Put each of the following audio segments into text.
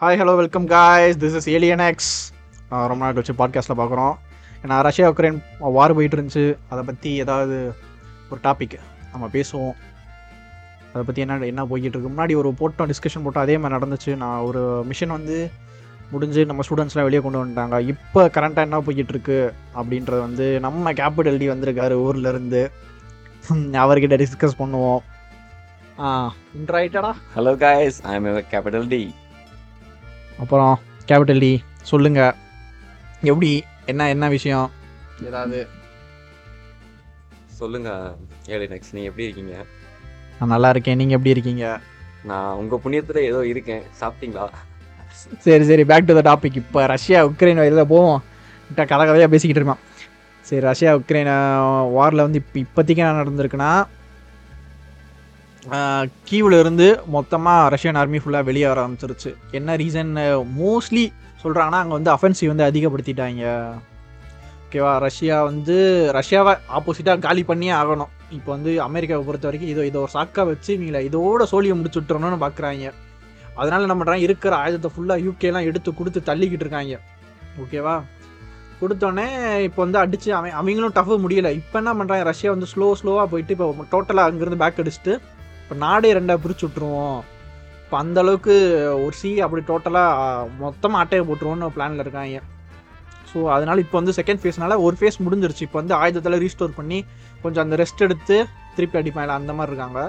Hi hello welcome guys this is alien X ரொம்ப நாள் கழிச்சு பாட்காஸ்ட்டில் பார்க்குறோம். ஏன்னா ரஷ்யா உக்ரைன் வார் போயிட்டு இருந்துச்சு. அதை பற்றி ஏதாவது ஒரு டாபிக் நம்ம பேசுவோம். அதை பற்றி என்ன என்ன போய்கிட்டு இருக்கு? முன்னாடி ஒரு போட்டோம் டிஸ்கஷன் போட்டோம். அதே மாதிரி நடந்துச்சு. நான் ஒரு மிஷன் வந்து முடிஞ்சு நம்ம ஸ்டூடெண்ட்ஸ்லாம் வெளியே கொண்டு வந்துட்டாங்க. இப்போ கரண்ட்டாக என்ன போய்கிட்டு இருக்கு அப்படின்றது வந்து நம்ம கேபிட்டல் டி வந்திருக்காரு ஊர்லேருந்து அவர்கிட்ட டிஸ்கஸ் பண்ணுவோம். ஆ hello guys I am capital T அப்புறம் கேபிட்டல் டி சொல்லுங்க. எப்படி? என்ன என்ன விஷயம்? ஏதாவது. சொல்லுங்க ஏழு நெக்ஸ்ட். நீங்க எப்படி இருக்கீங்க? நான் நல்லா இருக்கேன். நீங்கள் எப்படி இருக்கீங்க? நான் உங்க புண்ணியத்துல ஏதோ இருக்கேன். சாப்பிட்டீங்களா? சரி சரி. பேக் டு த டாபிக் இப்போ ரஷ்யா உக்ரைன் இதில் போவோம். கிட்ட கதை கதையாக பேசிக்கிட்டு இருக்கோம் சரி ரஷ்யா உக்ரைன் வாரில் வந்து இப்போ இப்போதைக்கு என்ன நடந்திருக்குன்னா கீவில் இருந்து மொத்தமாக ரஷ்யன் ஆர்மி ஃபுல்லாக வெளியே வர ஆரம்பிச்சிருச்சு. என்ன ரீசன் மோஸ்ட்லி சொல்கிறாங்கன்னா அங்கே வந்து அஃபென்சிவ் வந்து அதிகப்படுத்திட்டாங்க. ஓகேவா ரஷ்யா வந்து ரஷ்யாவை ஆப்போசிட்டாக காலி பண்ணியே ஆகணும். இப்போ வந்து அமெரிக்காவை பொறுத்த வரைக்கும் இதோ இதை ஒரு சாக்கா வச்சு நீங்கள இதோட சோழியை முடிச்சு விட்டுறணும்னு பார்க்குறாங்க அதனால என்ன பண்ணுறாங்க இருக்கிற ஆயுதத்தை ஃபுல்லாக யூகேலாம் எடுத்து கொடுத்து தள்ளிக்கிட்டு இருக்காங்க. ஓகேவா கொடுத்தோடனே இப்போ வந்து அடித்து அவன் அவங்களும் டஃப் முடியல. இப்போ என்ன பண்ணுறாங்க ரஷ்யா வந்து ஸ்லோ ஸ்லோவாக போயிட்டு இப்போ டோட்டலாக அங்கேருந்து பேக் அடிச்சுட்டு இப்போ நாடே ரெண்டாக பிரித்து விட்ருவோம் இப்போ அந்தளவுக்கு ஒரு சி அப்படி டோட்டலாக மொத்தமாக அட்டையை போட்டுருவோம்னு பிளானில் இருக்காங்க. ஸோ அதனால் இப்போ வந்து செகண்ட் ஃபேஸ்னால ஒரு ஃபேஸ் முடிஞ்சிருச்சு. இப்போ வந்து ஆயுதத்தில் ரீஸ்டோர் பண்ணி கொஞ்சம் அந்த ரெஸ்ட் எடுத்து திருப்பி அடிப்பாங்க. அந்த மாதிரி இருக்காங்க.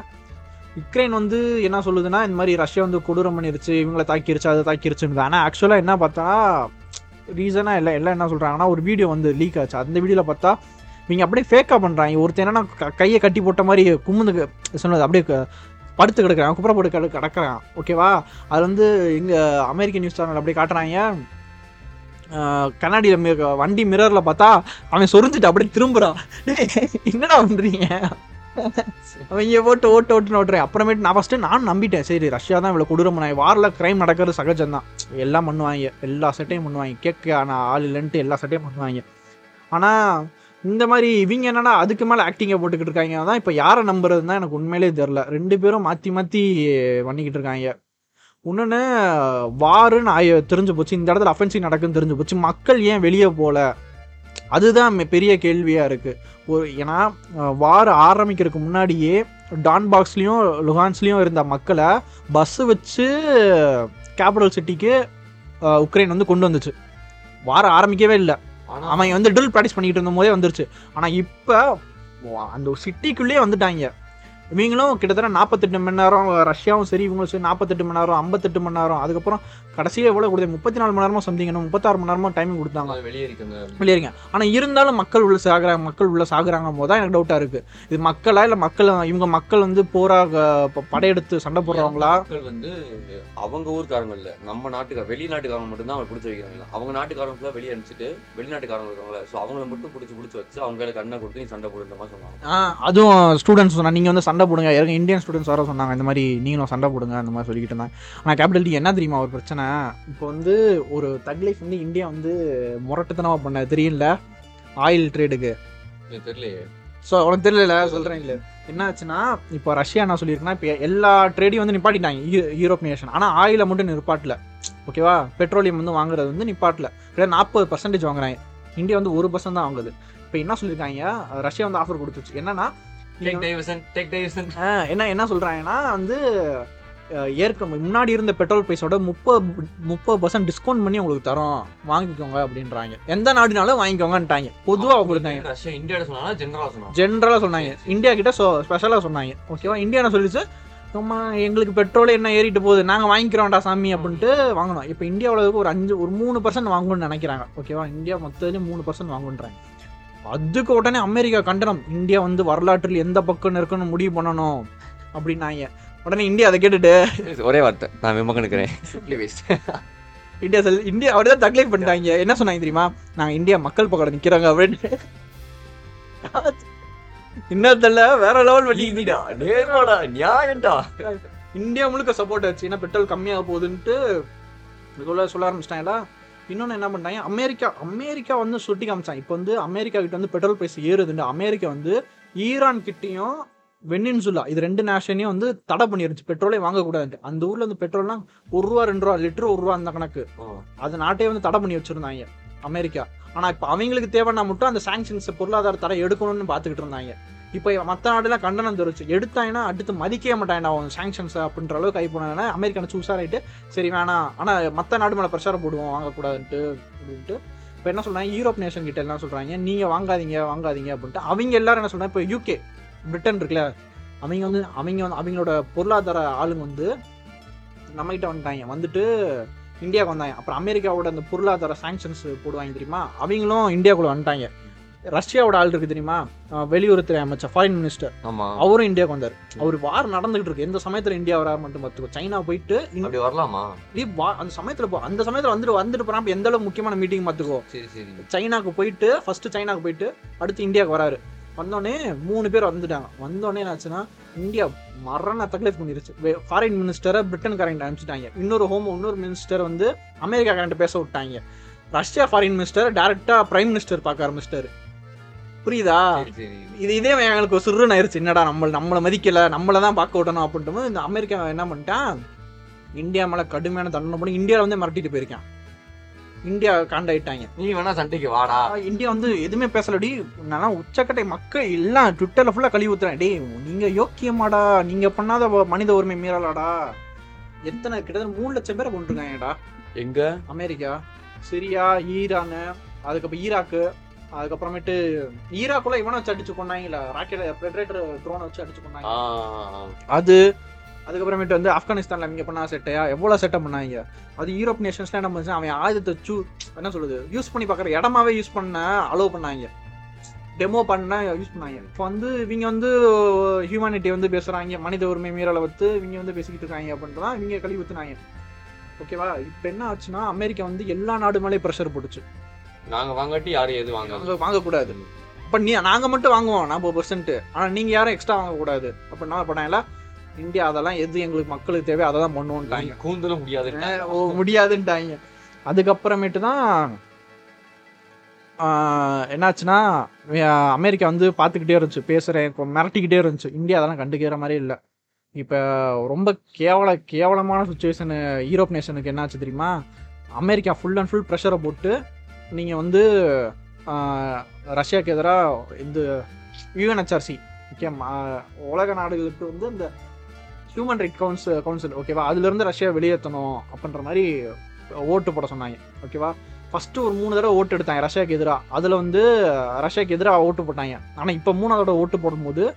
யுக்ரைன் வந்து என்ன சொல்லுதுன்னா இந்த மாதிரி ரஷ்யா வந்து கொடூரம் பண்ணிருச்சு இவங்களை தாக்கிருச்சு அதை தாக்கிருச்சுன்னு ஆனால் ஆக்சுவலாக என்ன பார்த்தா ரீசனாக இல்லை எல்லாம் என்ன சொல்கிறாங்கன்னா ஒரு வீடியோ வந்து லீக் ஆச்சு. அந்த வீடியோவில் பார்த்தா இவங்க அப்படியே ஃபேக்காக பண்ணுறாங்க ஒருத்தன் என்னன்னா க- கையை கட்டி போட்ட மாதிரி குமுந்து சொன்னது அப்படியே க- படுத்து கிடக்குறான். குப்புற போட்டு கிட கிடக்குறான். ஓகேவா அது வந்து இங்கே அமெரிக்க நியூஸ் சேனல் அப்படியே காட்டுறாங்க. கண்ணாடியில் வண்டி மிரரில் பார்த்தா அவன் சொரிஞ்சிட்டு அப்படியே திரும்புகிறான் என்னடா பண்ணுறீங்க அவங்க போட்டு ஓட்டு ஓட்டுன்னு ஓட்டுறேன். அப்புறமேட்டு நான் ஃபஸ்ட்டு நான் நம்பிட்டேன். சரி ரஷ்யா தான் இவ்வளோ கொடூரம் பண்ணாங்க வாரில் க்ரைம் நடக்கிறது சகஜம் தான். எல்லாம் பண்ணுவாங்க. எல்லா செட்டையும் பண்ணுவாங்க. கேட்க ஆனால் ஆள் இல்லைன்ட்டு எல்லா செட்டையும் பண்ணுவாங்க. ஆனால் இந்த மாதிரி இவங்க என்னன்னா அதுக்கு மேலே ஆக்டிங்கை போட்டுக்கிட்டு இருக்காங்க? தான் இப்போ யாரை நம்புறதுன்னு தான் எனக்கு உண்மையிலே தெரில ரெண்டு பேரும் மாற்றி மாற்றி பண்ணிக்கிட்டு இருக்காங்க. ஒன்றுன்னு வாருன்னு ஆய தெரிஞ்சு போச்சு. இந்த இடத்துல அஃபென்சிவ் நடக்குன்னு தெரிஞ்சு போச்சு. மக்கள் ஏன் வெளியே போகல அதுதான் மெ- பெரிய கேள்வியாக இருக்குது ஒரு ஏன்னா வார் ஆரம்பிக்கிறதுக்கு முன்னாடியே டான் பாக்ஸ்லேயும் லுஹான்ஸ்லேயும் இருந்த மக்களை பஸ்ஸு வச்சு கேபிட்டல் சிட்டிக்கு உக்ரைன் வந்து கொண்டு வந்துச்சு. வாரம் ஆரம்பிக்கவே இல்லை. அவன் வந்து ட்ரில் ப்ராக்டிஸ் பண்ணிக்கிட்டு இருந்த போதே வந்துருச்சு. ஆனால் இப்போ அந்த சிட்டிக்குள்ளேயே வந்துட்டாங்க. இவங்களும் கிட்டத்தட்ட நாற்பத்தெட்டு மணி நேரம் ரஷ்யாவும் சரி இவங்களும் சரி நாற்பத்தெட்டு மணி நேரம் ஐம்பத்தெட்டு மணி நேரம். அதுக்கப்புறம் கடைசியாக எவ்வளோ கொடுத்து முப்பத்தி நாலு மணி நேரமோ சம்திங் என்ன முப்பத்தாறு மணி நேரமோ டைமிங் கொடுத்தாங்க. வெளியே இருக்குங்க வெளியேறிங்க. ஆனால் இருந்தாலும் மக்கள் உள்ள சாகுறாங்க மக்கள் உள்ள சாகுறாங்க போது தான் எனக்கு டவுட்டாக இருக்குது இது மக்களா இல்லை மக்கள் இவங்க மக்கள் வந்து போராக படையெடுத்து சண்டை போடுறவங்களா மக்கள் வந்து அவங்க ஊர்க்காரங்க இல்ல. நம்ம நாட்டுக்கார வெளிநாட்டுக்காரங்க மட்டும் தான் அவங்க பிடிச்சி வைக்கிறாங்க. அவங்க நாட்டுக்காரங்க ஃபுல்லா வெளியே அனுப்பிச்சிட்டு வெளிநாட்டுக்காரங்க இருக்காங்களே ஸோ அவங்கள மட்டும் பிடிச்சி பிடிச்சி வச்சு அவங்கள கண்ணை கொடுத்து நீ சண்டை போடுற மாதிரி சொன்னாங்க. அதுவும் ஸ்டூடெண்ட்ஸ் சொன்னாங்க நீங்கள் வந்து சண்டை போடுங்க. இறங்க இந்தியன் ஸ்டூடெண்ட்ஸ் வர சொன்னாங்க இந்த மாதிரி நீங்களும் சண்டை போடுங்க அந்த மாதிரி சொல்லிக்கிட்டு இருந்தாங்க. ஆனால் கேபிட்டல் டி என்ன தெரியுமா ஒரு பிரச்சனை? இப்போ வந்து ஒரு தக் லைஃப் வந்து இந்தியா வந்து முரட்டுத்தனமாக பண்ண தெரியல ஆயில் ட்ரேடுக்கு தெரியலையே. ஸோ உனக்கு தெரியல சொல்கிறேன் இல்லை. என்ன ஆச்சுன்னா இப்போ ரஷ்யா என்ன சொல்லியிருக்குன்னா இப்போ எல்லா ட்ரேடையும் வந்து நிப்பாட்டிட்டாங்க யூரோப் நேஷன் ஆனால் ஆயிலை மட்டும் நிப்பாட்டல. ஓகேவா பெட்ரோலியம் வந்து வாங்குறது வந்து நிப்பாட்டல. கிட்ட நாற்பது பர்சன்டேஜ் வாங்குறாங்க. இந்தியா வந்து ஒரு பர்சன்ட் தான் வாங்குது. இப்போ என்ன சொல்லியிருக்காங்க ரஷ்யா வந்து ஆஃபர் கொடுத்துச்சு. என்னன்னா என்ன என்ன சொல்றாங்கன்னா வந்து ஏற்க முன்னாடி இருந்த பெட்ரோல் பிரைஸோட முப்பது முப்பது பர்சன்ட் டிஸ்கவுண்ட் பண்ணி உங்களுக்கு தரோம். வாங்கிக்கோங்க அப்படின்றாங்க. எந்த நாடுனாலும் வாங்கிக்கோங்கன்ட்டாங்க. பொதுவாக கொடுத்தாங்க ஜென்ரலாக சொன்னாங்க. இந்தியா கிட்ட ஸ்பெஷலாக சொன்னாங்க. ஓகேவா இந்தியா சொல்லிச்சு எங்களுக்கு பெட்ரோல் என்ன ஏறிட்டு போகுது? நாங்கள் வாங்கிக்கிறோம்டா சாமி அப்படின்ட்டு வாங்கணும். இப்போ இந்தியாவில் ஒரு அஞ்சு ஒரு மூணு பர்சன்ட் வாங்கணும்னு நினைக்கிறாங்க. ஓகேவா இந்தியா மொத்தத்துலேயும் மூணு பர்சன்ட் வாங்குன்றாங்க அதுக்கு உடனே அமெரிக்கா கண்டனம். இந்தியா வந்து வரலாற்றில் எந்த பக்கம் இருக்குன்னு முடிவு பண்ணணும். அப்படின்னாங்க. உடனே இந்தியா அதை கேட்டுட்டு ஒரே வார்த்தை நான் விமகன் இருக்கிறேன் இந்தியா செல் இந்தியா அவரே தான் தக்லைஃப் பண்ணிட்டாங்க. என்ன சொன்னாங்க தெரியுமா? நாங்கள் இந்தியா மக்கள் பக்கம் நிற்கிறாங்க அப்படின்னு. இன்னத்துல வேற லெவல் பண்ணிக்கிட்டா நேர்மாடா நியாயம்டா. இந்தியா முழுக்க சப்போர்ட் ஆச்சு. ஏன்னா பெட்ரோல் கம்மியாக போகுதுன்ட்டு இதுக்குள்ள சொல்ல ஆரம்பிச்சிட்டாங்களா? இன்னொன்று என்ன பண்ணிட்டாங்க அமெரிக்கா அமெரிக்கா வந்து சுட்டி காமிச்சாங்க. இப்போ வந்து அமெரிக்கா கிட்ட வந்து பெட்ரோல் பிரைஸ் ஏறுதுண்டு அமெரிக்கா வந்து ஈரான் கிட்டேயும் வெனின்சுலா இது ரெண்டு நேஷனையும் வந்து தடை பண்ணிருச்சு. பெட்ரோலே வாங்கக்கூடாது அந்த ஊர்ல வந்து பெட்ரோல்லாம் ஒரு ரூபா ரெண்டு ரூபா லிட்டர் ஒரு ரூபா அந்த கணக்கு. அது நாட்டையே வந்து தடை பண்ணி வச்சிருந்தாங்க அமெரிக்கா. ஆனா இப்ப அவங்களுக்கு தேவைன்னா மட்டும் அந்த சாங்ஷன்ஸ் பொருளாதார தடை எடுக்கணும்னு பாத்துக்கிட்டு இருந்தாங்க. இப்போ மற்ற நாடுலாம் கண்டனம் தெரிவிச்சு எடுத்தாங்கன்னா அடுத்து மதிக்கவே மாட்டாங்கடா அவன் சாங்ஷன்ஸ் அப்படின்ற அளவுக்கு கை போனாங்கன்னா அமெரிக்கான சூசாராயிட்டு சரி வேணாம். ஆனால் மற்ற நாடு மேலே பிரச்சாரம் போடுவோம் வாங்கக்கூடாதுன்ட்டு அப்படின்ட்டு. இப்போ என்ன சொல்கிறாங்க யூரோப் நேஷன் கிட்ட எல்லாம் சொல்கிறாங்க நீங்கள் வாங்காதீங்க வாங்காதீங்க அப்படின்ட்டு. அவங்க எல்லாரும் என்ன சொல்கிறாங்க இப்போ யூகே பிரிட்டன் இருக்குல்ல அவங்க வந்து அவங்க வந்து அவங்களோட பொருளாதார ஆளுங்க வந்து நம்மகிட்ட வந்துட்டாங்க. வந்துட்டு இந்தியாவுக்கு வந்தாங்க. அப்புறம் அமெரிக்காவோட அந்த பொருளாதார சாங்ஷன்ஸ் போடுவாங்க தெரியுமா? அவங்களும் இந்தியாவுக்குள்ளே வந்துட்டாங்க. ரஷ்யாவோட ஆள் இருக்கு தெரியுமா? வெளியுறவுத்துறை அமைச்சர் ஃபாரின் மினிஸ்டர் அவரும் இந்தியாவுக்கு வந்தார். அவர் வார் நடந்துகிட்டு இருக்கு. எந்த சமயத்துல இந்தியா வரா மட்டும் பார்த்துக்கோ. சைனா போயிட்டு வரலாமா? இப்படி வா- அந்த சமயத்துல போ அந்த சமயத்துல வந்துட்டு வந்துட்டு போறாம எந்த அளவுக்கு முக்கியமான மீட்டிங் பார்த்துக்கோ. சரி சரி. சைனாக்கு போயிட்டு ஃபர்ஸ்ட் சைனாக்கு போயிட்டு அடுத்து இந்தியாவுக்கு வராரு. வந்தோடனே மூணு பேர் வந்துட்டாங்க. வந்தோடனே என்னாச்சுன்னா இந்தியா மரண தக்லீஃப் பண்ணிருச்சு. ஃபாரின் மினிஸ்டரை பிரிட்டன் கரண்ட் அனுப்பிச்சிட்டாங்க. இன்னொரு ஹோம் இன்னொரு மினிஸ்டர் வந்து அமெரிக்கா கரண்ட் பேச விட்டாங்க. ரஷ்யா ஃபாரின் மினிஸ்டர் டைரக்டா பிரைம் மினிஸ்டர் பார்க்க ஆரம்பிச்சிட்டாரு. புரியுதா? இது இதே எங்களுக்கு சுருன்னு ஆயிருச்சு. என்னடா நம்ம நம்மளை மதிக்கல நம்மளை தான் பார்க்க விட்டணும் அப்படின்ட்டு இந்த அமெரிக்கா என்ன பண்ணிட்டான்? இந்தியா மேல கடுமையான தண்டனை பண்ணி இந்தியாவில் வந்து மிரட்டிட்டு போயிருக்கான். இந்தியா காண்டாயிட்டாங்க. நீ வேணா சண்டைக்கு வாடா. இந்தியா வந்து எதுவுமே பேசலடி. நான் உச்சக்கட்டை மக்கள் எல்லாம் ட்விட்டர்ல ஃபுல்லா கழுவி ஊத்துறேன் டேய் நீங்க யோக்கியமாடா. நீங்க பண்ணாத மனித உரிமை மீறலாடா. எத்தனை கிட்டத்தட்ட மூணு லட்சம் பேரை கொண்டிருக்காங்கடா எங்க? அமெரிக்கா சிரியா ஈரானு அதுக்கப்புறம் ஈராக்கு அதுக்கப்புறமேட்டு ஈராக்குள்ள இவனை வச்சு அடிச்சு கொண்டாங்கல்ல ராக்கெட் பெட்ரேட்டர் ட்ரோனை வச்சு அடிச்சு கொண்டாங்க. அது அதுக்கப்புறமேட்டு வந்து ஆப்கானிஸ்தான்ல இங்க பண்ணா செட்டையா எவ்வளவு செட்டப் பண்ணாங்க? அது யூரோப் நேஷன்ஸ்ல என்ன பண்ணுச்சு? அவன் ஆயுதத்தை சூ என்ன சொல்றது யூஸ் பண்ணி பார்க்குற இடமாவே யூஸ் பண்ண அலோவ் பண்ணாங்க. டெமோ பண்ண யூஸ் பண்ணாங்க. இப்போ வந்து இவங்க வந்து ஹியூமனிட்டி வந்து பேசுறாங்க. மனித உரிமை மீறலை வந்து இவங்க வந்து பேசிக்கிட்டு இருக்காங்க அப்படின்ட்டு தான் இவங்க கழுவி ஊத்துனாங்க ஓகேவா இப்போ என்ன ஆச்சுன்னா அமெரிக்கா வந்து எல்லா நாடு மேலேயும் ப்ரெஷர் போட்டுச்சு. நாங்க வாங்காட்டி யாரும் எது வாங்க வாங்கக்கூடாது. இப்போ நீ நாங்க மட்டும் வாங்குவோம் நாற்பது பர்சன்ட் ஆனா நீங்க யாரும் எக்ஸ்ட்ரா வாங்கக்கூடாது. அப்ப என்ன பண்ணாங்களா இந்தியா அதெல்லாம் எது எங்களுக்கு மக்களுக்கு தேவை அதை தான் பண்ணுவோன்ட்டாங்க கூந்தலும் முடியாது ஓ முடியாதுன்ட்டாங்க. அதுக்கப்புறமேட்டு தான் என்னாச்சுன்னா அமெரிக்கா வந்து பார்த்துக்கிட்டே இருந்துச்சு பேசுகிறேன் மிரட்டிக்கிட்டே இருந்துச்சு. இந்தியா அதெல்லாம் கண்டுக்கிற மாதிரி இல்லை. இப்போ ரொம்ப கேவல கேவலமான சுச்சுவேஷன் யூரோப் நேஷனுக்கு என்னாச்சு தெரியுமா? அமெரிக்கா ஃபுல் அண்ட் ஃபுல் ப்ரெஷரை போட்டு நீங்கள் வந்து ரஷ்யாவுக்கு எதிராக இந்த யூஎன்ஹெச்ஆர்சி ஓகே உலக நாடுகளுக்கு வந்து இந்த ஹியூமன் ரைட் கவுன்சில் கவுன்சில் ஓகேவா அதுலேருந்து ரஷ்யா வெளியேற்றணும் அப்படின்ற மாதிரி ஓட்டு போட சொன்னாங்க ஓகேவா ஃபஸ்ட்டு ஒரு மூணு தடவை ஓட்டு எடுத்தாங்க ரஷ்யாவுக்கு எதிராக அதில் வந்து ரஷ்யாவுக்கு எதிராக ஓட்டு போட்டாங்க. ஆனால் இப்போ மூணாவது ஓட்டு போடும்போது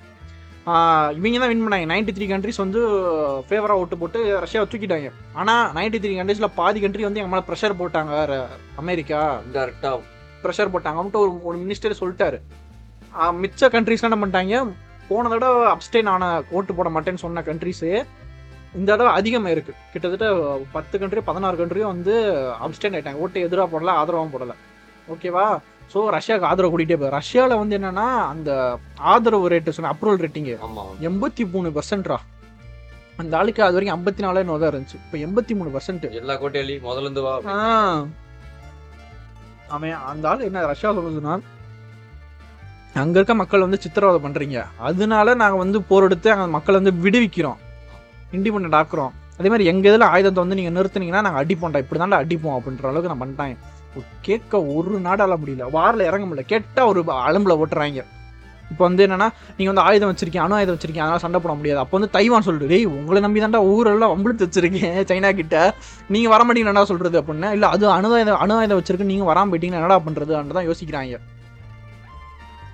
இவங்க தான் வின் பண்ணாங்க. நைன்டி த்ரீ கண்ட்ரிஸ் வந்து ஃபேவராக ஓட்டு போட்டு ரஷ்யாவை தூக்கிட்டாங்க. ஆனால் நைன்டி த்ரீ கண்ட்ரீஸில் பாதி கண்ட்ரி வந்து எங்க மேலே ப்ரெஷர் போட்டாங்க ர- அமெரிக்கா. இன்டெரக்டா ப்ரெஷர் போட்டாங்க. அவன்ட்டு ஒரு ஒரு மினிஸ்டர் சொல்லிட்டாரு. மிச்ச கண்ட்ரிஸ் என்ன பண்ணிட்டாங்க? போன தடவை அப்ஸ்டெயின் ஆன ஓட்டு போட மாட்டேன்னு சொன்ன கண்ட்ரிஸு இந்த தடவை அதிகமாக இருக்கு. கிட்டத்தட்ட பத்து கண்ட்ரி பதினாறு கண்ட்ரியும் வந்து அப்ஸ்டெயின் ஆயிட்டாங்க. ஓட்டு எதிராக போடல ஆதரவும் போடல. ஓகேவா ஸோ ரஷ்யாவுக்கு ஆதரவு கூட்டிகிட்டே போய் ரஷ்யாவில் வந்து என்னன்னா அந்த ஆதரவு ரேட்டு சொன்ன அப்ரூவல் ரேட்டிங்கு எண்பத்தி மூணு பர்சன்ட்ரா அந்த ஆளுக்கு அது வரைக்கும் ஐம்பத்தி நாலே தான் இருந்துச்சு. இப்போ எண்பத்தி மூணு பர்சன்ட் எல்லா கோட்டையிலையும் முதல்ல இருந்து வா. அவன் அந்த ஆள் என்ன ரஷ்யா சொல்லுதுன்னா அங்க இருக்க மக்கள் வந்து சித்திரவதை பண்றீங்க. அதனால நாங்க வந்து போர் எடுத்து அங்க மக்களை வந்து விடுவிக்கிறோம். இண்டிபெண்ட் ஆக்குறோம். அதே மாதிரி எங்க இதுல ஆயுதத்தை வந்து நீங்க நிறுத்துனீங்கன்னா நாங்க அடிப்போம்டா. இப்படி அடிப்போம் அப்படின்ற அளவுக்கு நான் பண்ணிட்டாங்க கேட்க ஒரு நாடால முடியல. வாரில் இறங்க முடியல. கேட்டால் ஒரு அலம்புல ஓட்டுறாங்க. இப்போ வந்து என்னன்னா நீங்கள் வந்து ஆயுதம் வச்சிருக்கீங்க அணு ஆயுதம் வச்சிருக்கீங்க அதனால சண்டை போட முடியாது. அப்போ வந்து தைவான் சொல்லிட்டு டேய் உங்களை நம்பி தாண்டா ஊரெல்லாம் வம்பிழுத்து வச்சிருக்கேன் சைனா கிட்ட. நீங்கள் வர மாட்டீங்க சொல்கிறது அப்படின்னா. இல்லை அது அணு ஆயுதம் அணு ஆயுதம் வச்சிருக்கு நீங்கள் வராமல் போயிட்டீங்கன்னா என்னடா பண்றது தான் யோசிக்கிறாங்க.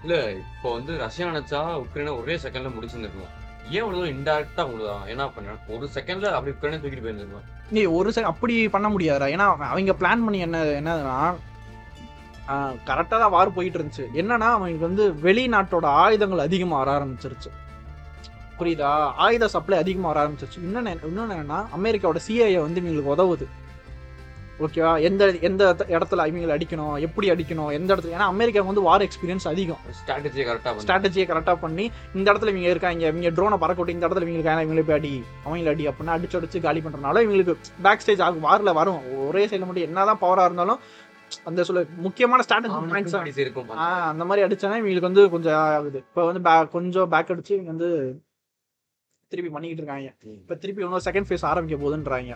இல்லை இப்போ வந்து ரஷ்யா நினச்சா உக்ரைனை ஒரே செகண்டில் முடிச்சிருந்துருக்கணும் ஏன் இவ்வளவு இன்டெரக்டா உங்களுக்கு என்ன பண்ண ஒரு செகண்ட்ல அப்படி உக்ரைனை தூக்கிட்டு போயிருந்துருக்கணும் நீ ஒரு செக அப்படி பண்ண முடியாதுடா. ஏன்னா அவங்க பிளான் பண்ணி என்ன என்னதுன்னா கரெக்டாக தான் வார் போயிட்டு இருந்துச்சு. என்னன்னா அவங்களுக்கு வந்து வெளிநாட்டோட ஆயுதங்கள் அதிகமாக வர ஆரம்பிச்சிருச்சு. புரியுதா? ஆயுத சப்ளை அதிகமாக வர ஆரம்பிச்சிருச்சு. இன்னொன்று இன்னொன்று என்னன்னா அமெரிக்காவோட சிஐஏ வந்து எங்களுக்கு உதவுது. ஓகேவா எந்த எந்த இடத்துல இவங்களை அடிக்கணும்? எப்படி அடிக்கணும்? எந்த இடத்துல? ஏன்னா அமெரிக்காவுக்கு வந்து வார் எக்ஸ்பீரியன்ஸ் அதிகம். ஸ்ட்ராட்டஜியை கரெக்டா பண்ணி. ஸ்ட்ராட்டஜியை கரெக்டாக பண்ணி இந்த இடத்துல இவங்க இருக்காங்க இவங்க ட்ரோனை பறக்க விட்டு இந்த இடத்துல இவங்க இருக்காங்க இவங்களே போய் அடி அவங்கள அடி அப்படின்னா அடிச்சு அடிச்சு காலி பண்றதுனால இவங்களுக்கு பேக் ஸ்டேஜ் ஆகும் வாரில் வரும். ஒரே சைடில் மட்டும் என்னதான் பவராக இருந்தாலும் அந்த சொல்ல முக்கியமான பின்னாடி இருக்கும் அந்த மாதிரி அடிச்சானா இவங்களுக்கு வந்து கொஞ்சம் ஆகுது. இப்போ வந்து கொஞ்சம் பேக் அடிச்சு இவங்க வந்து திருப்பி பண்ணிக்கிட்டு இருக்காங்க. இப்போ திருப்பி இன்னும் செகண்ட் ஃபேஸ் ஆரம்பிக்க போகுதுன்றாங்க.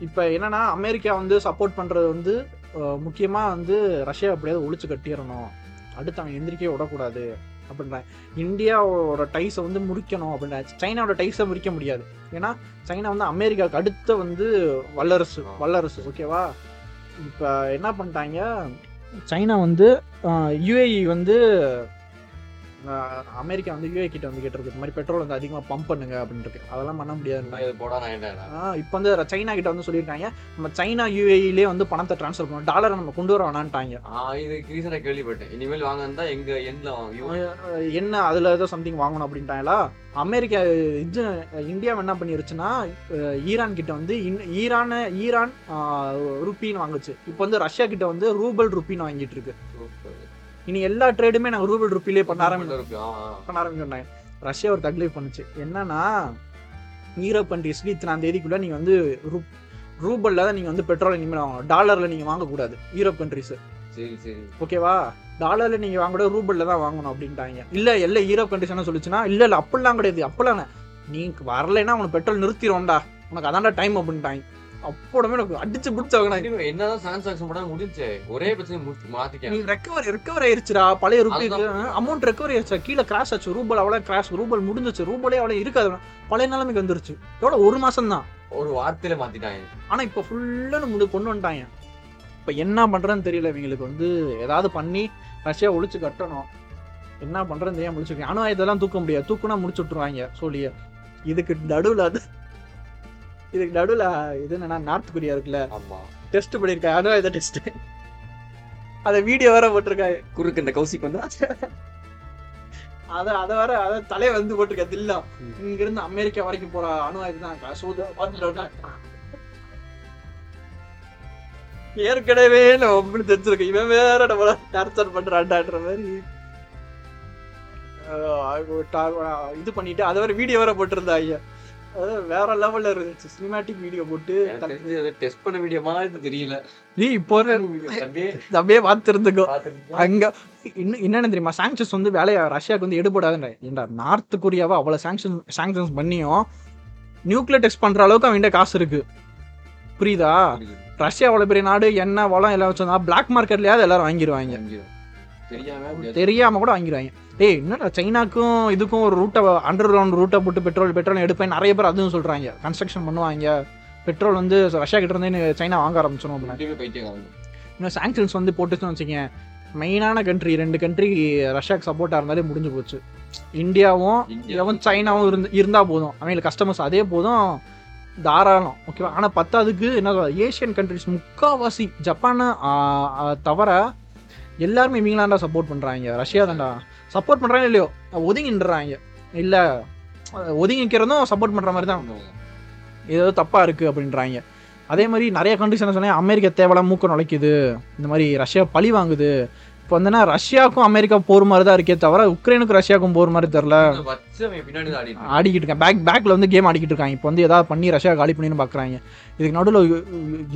இப்போ என்னன்னா அமெரிக்கா வந்து சப்போர்ட் பண்றது வந்து அஹ், முக்கியமா வந்து ரஷ்யா எப்படியாவது ஒழிச்சு கட்டிடணும். அடுத்து அவன் எந்திரிக்கவே விடக்கூடாது அப்படின்றாங்க. இந்தியாவோட டைஸை வந்து முறிக்கணும் அப்படின்றாங்க. சைனாவோட டைஸை முறிக்க முடியாது. ஏன்னா சைனா வந்து அமெரிக்காவுக்கு அடுத்த வந்து வல்லரசு வல்லரசு ஓகேவா இப்போ என்ன பண்ணிட்டாங்க? சைனா வந்து யுஏஇ வந்து ஆஹ், அமெரிக்கா வந்து யுஏ கிட்ட வந்து கேட்டிருக்கு இந்த மாதிரி பெட்ரோல் வந்து அதிகமாக பம்ப் பண்ணுங்க அப்படின்ட்டு அதெல்லாம் பண்ண முடியாது. இப்போ வந்து சைனா கிட்ட வந்து சொல்லியிருக்காங்க. நம்ம சைனா யுஏஇலே வந்து பணத்தை ட்ரான்ஸ்ஃபர் பண்ணணும். டாலரை நம்ம கொண்டு வர வேணான்ட்டாங்க. இது ரீசனா கேள்விப்பட்டேன். இனிமேல் வாங்க இருந்தா எங்க எண்ட்ல வாங்க என்ன அதில் ஏதோ சம்திங் வாங்கணும் அப்படின்ட்டாங்களா? அமெரிக்கா இது இந்தியா என்ன பண்ணிருச்சுன்னா ஈரான் கிட்ட வந்து ஈரான ஈரான் ருப்பின்னு வாங்குச்சு. இப்போ வந்து ரஷ்யா கிட்ட வந்து ரூபல் ருப்பின்னு வாங்கிட்டு இருக்கு. இனி எல்லா ட்ரேடுமே நாங்கள் ரூபல் ருப்பிலே பண்ண ஆரம்பிச்சோம். பண்ண ஆரம்பிச்சோம் ரஷ்யா ஒரு தக்லீஃப் பண்ணுச்சு. என்னன்னா ஈரோப் கண்ட்ரீஸ்க்கு இத்தனாம் தேதிக்குள்ள நீங்க வந்து ரூ ரூபல்ல தான் நீங்க வந்து பெட்ரோல் இனிமேல் வாங்கணும். டாலர்ல நீங்க வாங்கக்கூடாது. யூரோப் கண்ட்ரிஸ் சரி சரி. ஓகேவா டாலர்ல நீங்க வாங்க கூட ரூபல்ல தான் வாங்கணும் அப்படின்ட்டாங்க. இல்ல எல்லா யூரோப் கண்ட்ரிஸ் என்ன சொல்லுச்சுன்னா இல்ல இல்ல அப்படிலாம் கிடையாது. அப்பெல்லாம் நீ வரலைன்னா உனக்கு பெட்ரோல் நிறுத்திடும்டா உனக்கு அதான்டா டைம் அப்படின்ட்டாங்க. அப்போடமே எனக்கு அடிச்சு பிடிச்சவங்க சரி, என்னதான் டிரான்சாக்ஷன் பண்ண முடிஞ்சு ஒரே பிரச்சனை முடிச்சு மாத்திக்க ரெக்கவர் ரெக்கவர் ஆயிருச்சுடா. பழைய அதுதான். அமௌண்ட் ரெக்கவர் ஆயிருச்சா கீழே கிராஷ் ஆச்சு. ரூபல் அவ்வளோ கிராஷ் ரூபல் முடிஞ்சிச்சு. ரூபலே அவ்வளோ இருக்காது. பழைய நிலைமைக்கு வந்துருச்சு. எவ்வளோ ஒரு மாசம் தான் ஒரு வார்த்தையில மாத்திட்டாங்க ஆனா இப்போ ஃபுல்லாக முடி கொண்டு வந்துட்டாங்க இப்போ என்ன பண்றதுன்னு தெரியல. இவங்களுக்கு வந்து ஏதாவது பண்ணி ரஷ்யா ஒழிச்சு கட்டணும். என்ன பண்றதுன்னு தெரியாம முடிச்சு அணு ஆயுதெல்லாம் தூக்க முடியாது. தூக்குனா முடிச்சு விட்டுருவாங்க. சோழிய. இதுக்கு நடுவுல அது இதுக்கு நடுவுல இது என்னன்னா நார்த் கொரியா இருக்குல்ல? ஆமா. டெஸ்ட் பண்ணிருக்காங்க அணு ஆயுத டெஸ்ட் அதை வீடியோ வேற போட்டிருக்காங்க. குறுக்கு இந்த கௌசிக் வந்தா? அத அத வேற அத தலையை வந்து போட்டிருக்க தில்லம் இங்க இருந்து அமெரிக்கா வரைக்கும் போற. அணு ஆயுதம் சூத ஏற்கனவே நம்ம அப்படி தெரிஞ்சிருக்கோம் இவன் வேற நம்மள டார்ச்சர் பண்றான்டான்ற மாதிரி. இது பண்ணிட்டு அதை வேற வீடியோ வேற போட்டிருந்தாங்க அது வேற லெவல்ல இருந்துச்சு. சினிமேட்டிக் வீடியோ போட்டு டெஸ்ட் பண்ண வீடியோ மாதிரி தெரியல. நீ இப்போ அப்படியே பார்த்துருந்துக்கோ. அங்க இன்னும் என்னன்னு தெரியுமா? சாங்ஷன்ஸ் வந்து வேலையா ரஷ்யாவுக்கு வந்து எடுபடாதுன்ற. ஏன்டா நார்த் கொரியாவை அவ்வளவு சாங்ஷன் சாங்ஷன்ஸ் பண்ணியும் நியூக்ளியர் டெஸ்ட் பண்ற அளவுக்கு அவன்கிட்ட காசு இருக்கு. புரியுதா? ரஷ்யா அவ்வளவு பெரிய நாடு என்ன வளம் எல்லாம் வச்சிருந்தா பிளாக் மார்க்கெட்லயாவது எல்லாரும் வாங்கிடுவாங்க தெரியாம கூட வாங்கிடுவாங்க. ஏய் என்னடா சைனாக்கும் இதுக்கும் ஒரு ரூட்டை அண்டர் கிரவுண்ட் ரூட்டை போட்டு பெட்ரோல் பெட்ரோல் எடுப்பேன் நிறைய பேர் அதுவும் சொல்றாங்க. கன்ஸ்ட்ரக்ஷன் பண்ணுவாங்க. பெட்ரோல் வந்து ரஷ்யா கிட்ட இருந்து சைனா வாங்க ஆரம்பிச்சிடும் இன்னும் சாங்ஷன்ஸ் வந்து போட்டுச்சுன்னு வச்சுக்கங்க மெயினான கண்ட்ரி ரெண்டு கண்ட்ரி ரஷ்யாக்கு சப்போர்ட்டாக இருந்தாலே முடிஞ்சு போச்சு. இந்தியாவும் இவன் சைனாவும் இருந்து இருந்தா போதும். அவங்களுக்கு கஸ்டமர்ஸ் அதே போதும். தாராளம். ஓகேவா ஆனால் பத்தாவதுக்கு என்ன ஏசியன் கண்ட்ரிஸ் முக்காவாசி ஜப்பானை தவிர எல்லாருமே இவங்களாண்டா சப்போர்ட் பண்ணுறாங்க ரஷ்யா தான்டா. சப்போர்ட் பண்ணுறாங்க இல்லையோ? ஒதுங்கின்றாங்க. இல்லை ஒதுங்கி நிற்கிறதும் சப்போர்ட் பண்ணுற மாதிரி தான். ஏதோ தப்பாக இருக்குது அப்படின்றாங்க. அதே மாதிரி நிறைய கண்ட்ரிஸ் என்ன சொன்னேன் அமெரிக்கா தேவலாம் மூக்க நுழைக்குது. இந்த மாதிரி ரஷ்யா பழி வாங்குது. இப்போ வந்துன்னா ரஷ்யாவுக்கும் அமெரிக்கா போர் மாதிரி தான் இருக்கே தவிர உக்ரைனுக்கும் ரஷ்யாவுக்கும் போர் மாதிரி தெரில ஆடிக்கிட்டு இருக்கேன் பேக் பேக்கில் வந்து கேம் ஆடிக்கிட்டு இருக்காங்க. இப்போ வந்து ஏதாவது பண்ணி ரஷ்யா காலி பண்ணின்னு பார்க்குறாங்க இதுக்கு நடுவில்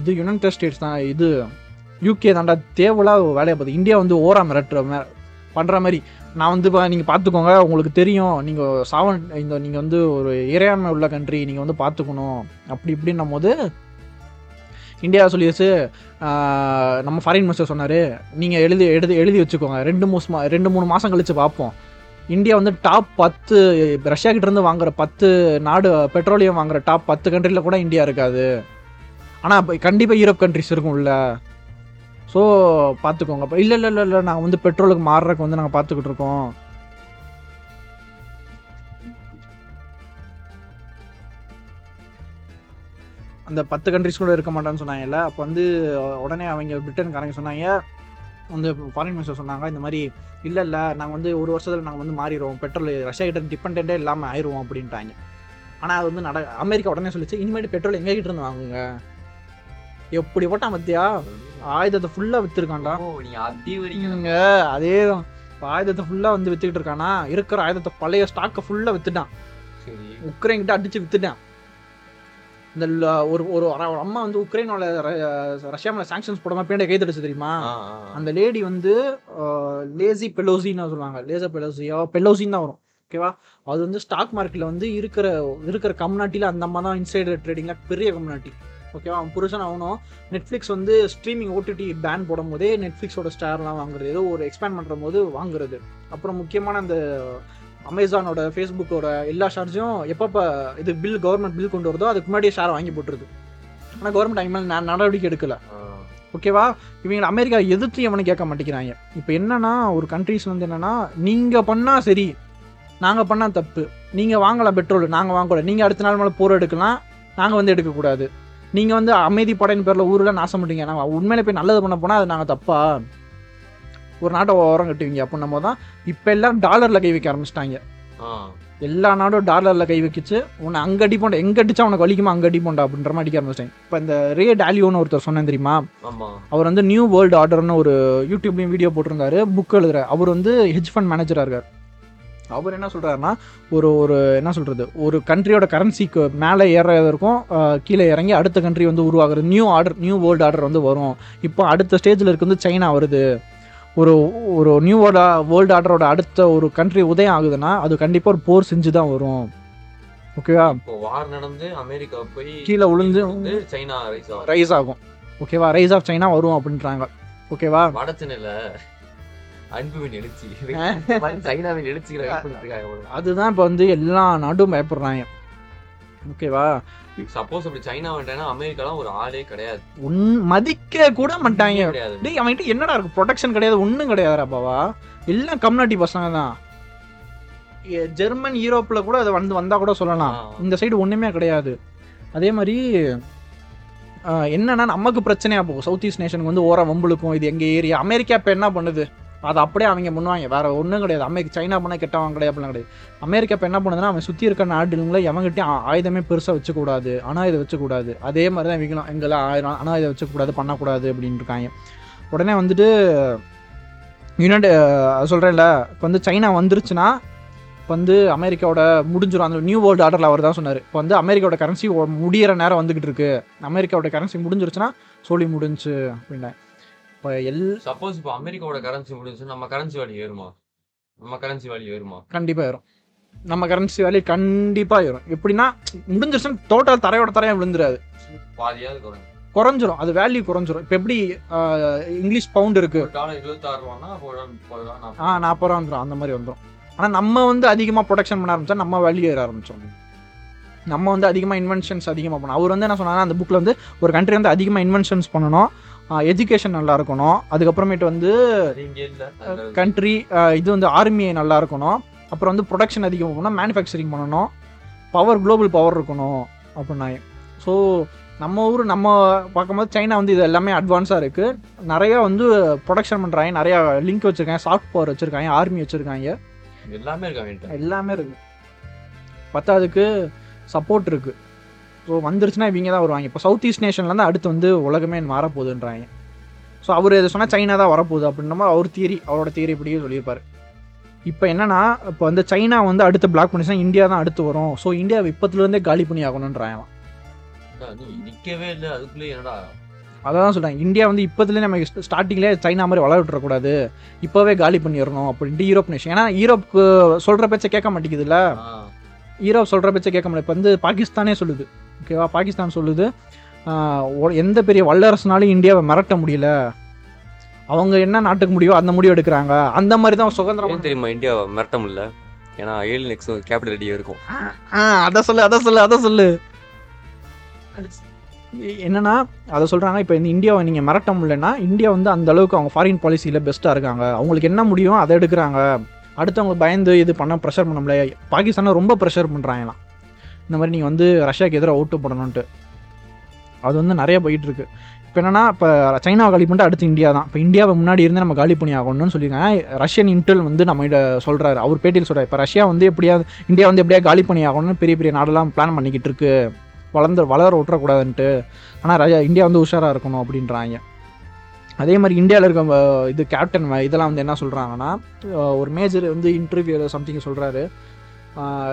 இது யுனைடெட் ஸ்டேட்ஸ் தான். இது யூகே தாண்டா தேவையில்லாத வேலையை பார்த்து இந்தியா வந்து ஓரா மிரட்டுற பண்ணுற மாதிரி. நான் வந்து இப்போ நீங்கள் பார்த்துக்கோங்க உங்களுக்கு தெரியும் நீங்கள் சாவன் இந்த நீங்கள் வந்து ஒரு இறையாண்மை உள்ள கண்ட்ரி நீங்கள் வந்து பார்த்துக்கணும். அப்படி இப்படின்னும் போது இந்தியா சொல்லிடுச்சு நம்ம ஃபாரின் மினிஸ்டர் சொன்னார் நீங்கள் எழுதி எழுதி எழுதி வச்சுக்கோங்க ரெண்டு மூணு மா- ரெண்டு மூணு மாதம் கழித்து பார்ப்போம். இந்தியா வந்து டாப் பத்து ரஷ்யா கிட்ட வாங்குற பத்து நாடு பெட்ரோலியம் வாங்குற டாப் பத்து கண்ட்ரியில் கூட இந்தியா இருக்காது. ஆனால் கண்டிப்பாக யூரோப் கண்ட்ரிஸ் இருக்கும்ல. ஸோ பார்த்துக்கோங்க. இப்போ இல்லை இல்லை இல்லை இல்லை நாங்கள் வந்து பெட்ரோலுக்கு மாறுறதுக்கு வந்து நாங்கள் பார்த்துக்கிட்டு இருக்கோம். அந்த பத்து கண்ட்ரிஸ் கூட இருக்க மாட்டான்னு சொன்னாங்கல்ல? அப்போ வந்து உடனே அவங்க பிரிட்டன்காரங்க சொன்னாங்க. வந்து ஃபாரின் மினிஸ்டர் சொன்னாங்க இந்த மாதிரி இல்லை இல்லை நாங்கள் வந்து ஒரு வருஷத்தில் நாங்கள் வந்து மாறிடுவோம். பெட்ரோல் ரஷ்யா கிட்ட டிபெண்டே இல்லாமல் ஆயிடுவோம் அப்படின்ட்டாங்க. ஆனால் அது வந்து நட அமெரிக்கா உடனே சொல்லிச்சு இனிமேட்டு பெட்ரோல் எங்க கிட்ட இருந்து வாங்குங்க? எப்படி போட்டான் பத்தியா? ஆயுதத்தை ஃபுல்லாக வித்துருக்கான்டா. ஓ நீ அடி வரைக்கும் இங்க அதே தான் ஆயுதத்தை ஃபுல்லாக வந்து வித்துக்கிட்டு இருக்கானா? இருக்கிற ஆயுதத்தை பழைய ஸ்டாக்கை ஃபுல்லாக வித்துட்டான். சரி. உக்ரைன் கிட்ட அடிச்சு வித்துட்டான். இந்த ஒரு ஒரு அம்மா வந்து உக்ரைனோட ரஷ்யா மேலே சாங்ஷன்ஸ் போடாமல் பேண்டை கை தடிச்சு தெரியுமா. அந்த லேடி வந்து லேசி பெலோசின்னு சொல்லுவாங்க. லேசர் பெலோசியா பெலோசின்னு தான் வரும். ஓகேவா அது வந்து ஸ்டாக் மார்க்கெட்டில் வந்து இருக்கிற இருக்கிற கம்யூனிட்டியில் அந்த அம்மா தான் இன்சைடர் ட்ரேடிங்கில் பெரிய கம்யூனிட்டி ஓகேவா அவன் புருஷன் அவனும் நெட்ஃப்ளிக்ஸ் வந்து ஸ்ட்ரீமிங் ஓடிடி பேன் போடும் போதே நெட்ஃப்ளிக்ஸோட ஸ்டார்லாம் வாங்குறது ஏதோ ஒரு எக்ஸ்பேண்ட் பண்ணுற போது வாங்குறது. அப்புறம் முக்கியமான அந்த அமேசானோட ஃபேஸ்புக்கோட எல்லா ஷேர்ஸையும் எப்பப்போ இது பில் கவர்மெண்ட் பில் கொண்டு வருதோ அதுக்கு முன்னாடியே ஷேர் வாங்கி போட்டுருது. ஆனால் கவர்மெண்ட் அவங்க மேலே நடவடிக்கை எடுக்கல. ஓகேவா இவங்க அமெரிக்கா எதிர்த்து எவனும் கேட்க மாட்டேங்கிறாங்க. இப்போ என்னன்னா ஒரு கண்ட்ரிஸ் வந்து என்னன்னா நீங்க பண்ணா சரி நாங்க பண்ணா தப்பு. நீங்க வாங்கலாம் பெட்ரோல் நாங்க வாங்கக்கூடாது. நீங்க அடுத்த நாள் மேல போர் எடுக்கலாம் நாங்க வந்து எடுக்கக்கூடாது. நீங்க வந்து அமைதி படையின் பேர்ல ஊர்ல நாசம் பண்ணிட்டீங்க நாங்க உண்மையில போய் நல்லது பண்ண போனா அது நாங்க தப்பா? ஒரு நாட்டை ஓரம் கட்டுவீங்க. அப்படின்னும் போது தான் இப்போ எல்லாம் டாலர்ல கை வைக்க ஆரம்பிச்சிட்டாங்க. எல்லா நாடும் டாலர்ல கை வைக்கிச்சு. உன்னை அங்க அடிப்போண்டா எங்க அடிச்சா உனக்கு வலிக்குமா? அங்க அடிப்போண்டா அப்படின்ற மாதிரி அடிக்க ஆரம்பிச்சிட்டாங்க. இப்போ இந்த ரே டாலியோன்னு ஒருத்தர் சொன்னேன் தெரியுமா? அவர் வந்து நியூ வேர்ல்டு ஆர்டர்னு ஒரு யூடியூப்லேயும் வீடியோ போட்டிருந்தாரு. புக் எழுதுற அவர் வந்து ஹெஜ் ஃபண்ட் மேனேஜராக இருக்கார். அவர் என்ன சொல்றாருன்னா ஒரு ஒரு என்ன சொல்றது ஒரு கண்ட்ரியோட கரன்சிக்கு மேலே ஏறதற்கும் கீழே இறங்கி அடுத்த கண்ட்ரி வந்து உருவாகுறது. New order new world order வந்து வரும். இப்போ அடுத்த ஸ்டேஜில் இருக்கு வந்து சைனா வருது. ஒரு ஒரு நியூ வேர்ல்டு வேர்ல்டு ஆர்டரோட அடுத்த ஒரு கண்ட்ரி உதயம் ஆகுதுன்னா அது கண்டிப்பாக ஒரு போர் செஞ்சு தான் வரும் ஓகேவா இப்போ வார் நடந்து அமெரிக்கா போய் கீழே விழுந்து சைனா ரைஸ் ஆகும் ரைஸ் ஆகும். ஓகேவா ரைஸ் ஆஃப் சைனா வரும் அப்படின்றாங்க. ஓகேவா வடச்சென்னையில அன்புவின் எழுச்சி. சைனாவின் எழுச்சிகளை அதுதான் இப்போ வந்து எல்லா நாடும் பயப்படுறாங்க. ஓகேவா சப்போஸ் அப்படி சைனா வந்துட்டேன்னா அமெரிக்காலாம் ஒரு ஆளே கிடையாது. உன் மதிக்க கூட மாட்டாங்க. கிடையாது. டேய் அவன்கிட்ட என்னடா இருக்கு? ப்ரொடெக்ஷன் கிடையாது ஒன்றும் கிடையாதுடா பாவா. எல்லாம் கம்யூனிட்டி பசங்க தான். ஜெர்மன் யூரோப்ல கூட அது வந்து வந்தா கூட சொல்லலாம். இந்த சைடு ஒண்ணுமே கிடையாது. அதே மாதிரி என்னன்னா நமக்கு பிரச்சனையா போகும். சவுத் ஈஸ்ட் நேஷனுக்கு வந்து ஓரம் வம்புழுக்கும். இது எங்க ஏரியா அமெரிக்கா இப்போ என்ன பண்ணுது? அதை அப்படியே அவங்க பண்ணுவாங்க வேற ஒன்றும் கிடையாது. அமெரிக்க சைனா பண்ண கெட்டவங்க கிடையாது அப்படிலாம் கிடையாது. அமெரிக்கா இப்போ என்ன பண்ணுதுன்னா அவன் சுற்றி இருக்க நாடுகளை எவங்கிட்டையும் ஆயுதமே பெருசாக வச்சக்கூடாது. ஆனால் இதை வச்சுக்கூடாது. அதே மாதிரி தான் விற்கலாம் எங்கெல்லாம் ஆயிரம் ஆனால் இதை வச்சக்கூடாது பண்ணக்கூடாது அப்படின்னு இருக்காங்க. உடனே வந்துட்டு யுனைடெட் சொல்கிறேன்ல இப்போ வந்து சைனா வந்துருச்சுன்னா இப்போ வந்து அமெரிக்காவோட முடிஞ்சிடும் அந்த நியூ வேர்ல்டு ஆர்டரில் அவர் தான் சொன்னார். இப்போ வந்து அமெரிக்காவோட கரன்சி முடியிற நேரம் வந்துக்கிட்டு இருக்கு. அமெரிக்காவோட கரன்சி முடிஞ்சிருச்சுன்னா சொல்லி முடிஞ்சு அப்படின்னேன் இப்போ எல் சப்போஸ் இப்போ அமெரிக்காவோட கரன்சி முடிஞ்சு நம்ம கரன்சி வேல்யூ ஏறுமா? நம்ம கரன்சி வேல்யூ ஏறுமா? கண்டிப்பாக ஏறும். நம்ம கரன்சி வேல்யூ கண்டிப்பாக ஏறும். எப்படின்னா முடிஞ்சிருச்சுன்னா டோட்டல் தரையோட தரையாக விழுந்துராது பாதியாவது குறையும் குறைஞ்சிரும். அது வேல்யூ குறைஞ்சிரும். இப்போ எப்படி இங்கிலீஷ் பவுண்ட் இருக்கு. ஆ நாற்பது ரூபா வந்துடும் அந்த மாதிரி வந்துடும் ஆனால் நம்ம வந்து அதிகமாக ப்ரொடக்ஷன் பண்ண ஆரம்பிச்சா நம்ம வேல்யூ ஏற ஆரம்பிச்சோம் நம்ம வந்து அதிகமாக இன்வென்ஷன்ஸ் அதிகமாக பண்ணணும். அவர் வந்து என்ன சொன்னாங்கன்னா அந்த புக்கில் வந்து ஒரு கண்ட்ரி வந்து அதிகமாக இன்வென்ஷன்ஸ் பண்ணணும். எஜுகேஷன் நல்லா இருக்கணும் அதுக்கப்புறமேட்டு வந்து கண்ட்ரி இது வந்து ஆர்மி நல்லா இருக்கணும் அப்புறம் வந்து ப்ரொடக்ஷன் அதிகமாக பண்ணணும் மேனுஃபேக்சரிங் பண்ணணும். பவர் குளோபல் பவர் இருக்கணும் அப்படின்னாங்க ஸோ நம்ம ஊர் நம்ம பார்க்கும்போது சைனா வந்து இது எல்லாமே அட்வான்ஸாக இருக்குது நிறையா வந்து ப்ரொடக்ஷன் பண்ணுறாங்க நிறையா லிங்க் வச்சுருக்காங்க. சாஃப்ட் பவர் வச்சுருக்காங்க. ஆர்மி வச்சுருக்காங்க. எல்லாமே இருக்கா வேண்டாம் எல்லாமே இருக்கு. பத்தாவதுக்கு சப்போர்ட் இருக்கு. ஸோ வந்துருச்சுன்னா இவங்க தான் வருவாங்க. இப்போ சவுத் ஈஸ்ட் நேஷன்லேருந்து அடுத்து வந்து உலகமே மாறப்போகுதுன்றாங்க. ஸோ அவர் இதை சொன்னால் சைனா தான் வரப்போகுது அப்படின்ற மாதிரி அவர் தியரி அவரோட தியரி இப்படியே சொல்லியிருப்பாரு. இப்போ என்னன்னா இப்போ வந்து சைனா வந்து அடுத்து பிளாக் பண்ணிச்சுன்னா இந்தியா தான் அடுத்து வரும். ஸோ இந்தியா இப்பத்துலேருந்தே காலி பண்ணி ஆகணுன்றாங்க நீ நிக்கவே இல்ல. அதுக்குள்ளே என்னடா? அதான் சொல்கிறேன் இந்தியா வந்து இப்போதுலேயே நம்ம ஸ்டார்டிங்லேயே சைனா மாதிரி வளர விட்டுறக்கூடாது. இப்போவே காலி பண்ணிடணும் அப்படின்ட்டு யூரோப் நேஷன் ஏன்னா யூரோப்க்கு சொல்கிற பேச்சை கேட்க மாட்டேங்குதுல்ல? ஈரோப் சொல்கிற பேச்சை கேட்க முடியல இப்போ வந்து பாகிஸ்தானே சொல்லுது. ஓகேவா பாகிஸ்தான் சொல்லுது. எந்த பெரிய வல்லரசுனாலும் இந்தியாவை மிரட்ட முடியல. அவங்க என்ன நாட்டுக்கு முடிவோ அந்த முடிவு எடுக்கிறாங்க. அந்த மாதிரி தான் சுதந்திரம் தெரியுமா இந்தியா மிரட்ட முடியல? ஏன்னா ஏழு நெக்ஸ்ட் கேபிட்டல் ரெடியா இருக்கும். அதை சொல்லு அதை சொல்லு அதை சொல்லு. என்னன்னா அதை சொல்கிறாங்க இப்போ இந்த இந்தியாவை நீங்கள் மிரட்ட முடியலன்னா இந்தியா வந்து அந்த அளவுக்கு அவங்க ஃபாரின் பாலிசியில் பெஸ்ட்டாக இருக்காங்க. அவங்களுக்கு என்ன முடியும் அதை எடுக்கிறாங்க. அடுத்தவங்க பயந்து இது பண்ண ப்ரெஷர் பண்ண முடியல. பாகிஸ்தானை ரொம்ப ப்ரெஷர் பண்ணுறாங்களாம் இந்த மாதிரி நீங்கள் வந்து ரஷ்யாவுக்கு எதிராக ஓட்டு போடணுன்ட்டு அது வந்து நிறைய போயிட்டுருக்கு. இப்போ என்னன்னா இப்போ சைனாவை காலி பண்ணிட்டு அடுத்து இந்தியா தான். இப்போ இந்தியாவை முன்னாடி இருந்து நம்ம காலி பண்ணி ஆகணும்னு சொல்லியிருக்காங்க. ரஷ்யன் இன்டெல் வந்து நம்ம சொல்கிறாரு அவர் பேட்டியில் சொல்கிறார் இப்போ ரஷ்யா வந்து எப்படியாவது இந்தியா வந்து எப்படியா காலி பண்ணி ஆகணும்னு பெரிய பெரிய நாடெல்லாம் பிளான் பண்ணிக்கிட்டு இருக்கு. வளர்ந்து வளர விட்டுறக்கூடாதுன்ட்டு. ஆனால் ரஜா இந்தியா வந்து உஷாராக இருக்கணும் அப்படின்றாங்க. அதே மாதிரி இந்தியாவில் இருக்க இது கேப்டன் இதெல்லாம் வந்து என்ன சொல்கிறாங்கன்னா ஒரு மேஜர் வந்து இன்டர்வியூ சம்திங் சொல்கிறாரு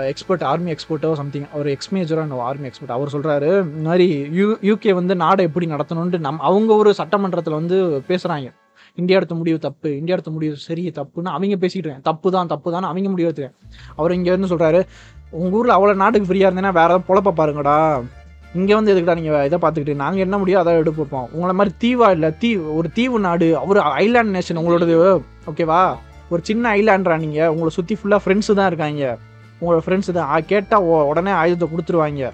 எக்ஸ்பர்ட் ஆர்மி எக்ஸ்பர்ட்டோ சம்திங் அவர் எக்ஸ் மேஜரோ ஆர்மி எக்ஸ்பர்ட் அவர் சொல்கிறாரு இந்த மாதிரி யூ யூகே வந்து நாடை எப்படி நடத்தணும்ன்ட்டு நம் அவங்க ஒரு சட்டமன்றத்தில் வந்து பேசுகிறாங்க இந்தியா எடுத்த முடிவு தப்பு இந்தியா எடுத்த முடிவு சரி தப்புன்னு அவங்க பேசிக்கிட்டு இருக்கேன் தப்பு தான் தப்பு தான் அவங்க முடிவு எடுத்துருக்காங்க அவர் இங்கே வந்து சொல்கிறாரு உங்கள் ஊரில் அவ்வளோ நாட்டுக்கு ஃப்ரீயாக இருந்தேன்னா வேறு ஏதாவது பொழப்ப பாருங்கடா. இங்கே வந்து எதுக்குடா நீங்கள் இதை பார்த்துக்கிட்டு நாங்கள் என்ன முடியும் அதை எடுப்போம் உங்களை மாதிரி தீவா இல்லை தீவு ஒரு தீவு நாடு அவர் ஐலாண்ட் நேஷன் உங்களோடது ஓகேவா ஒரு சின்ன ஐலாண்ட்ரா நீங்கள் உங்களை சுற்றி ஃபுல்லாக ஃப்ரெண்ட்ஸு தான் இருக்காங்க. உங்களோட ஃப்ரெண்ட்ஸு தான். கேட்டால் உடனே ஆயுதத்தை கொடுத்துருவாங்க.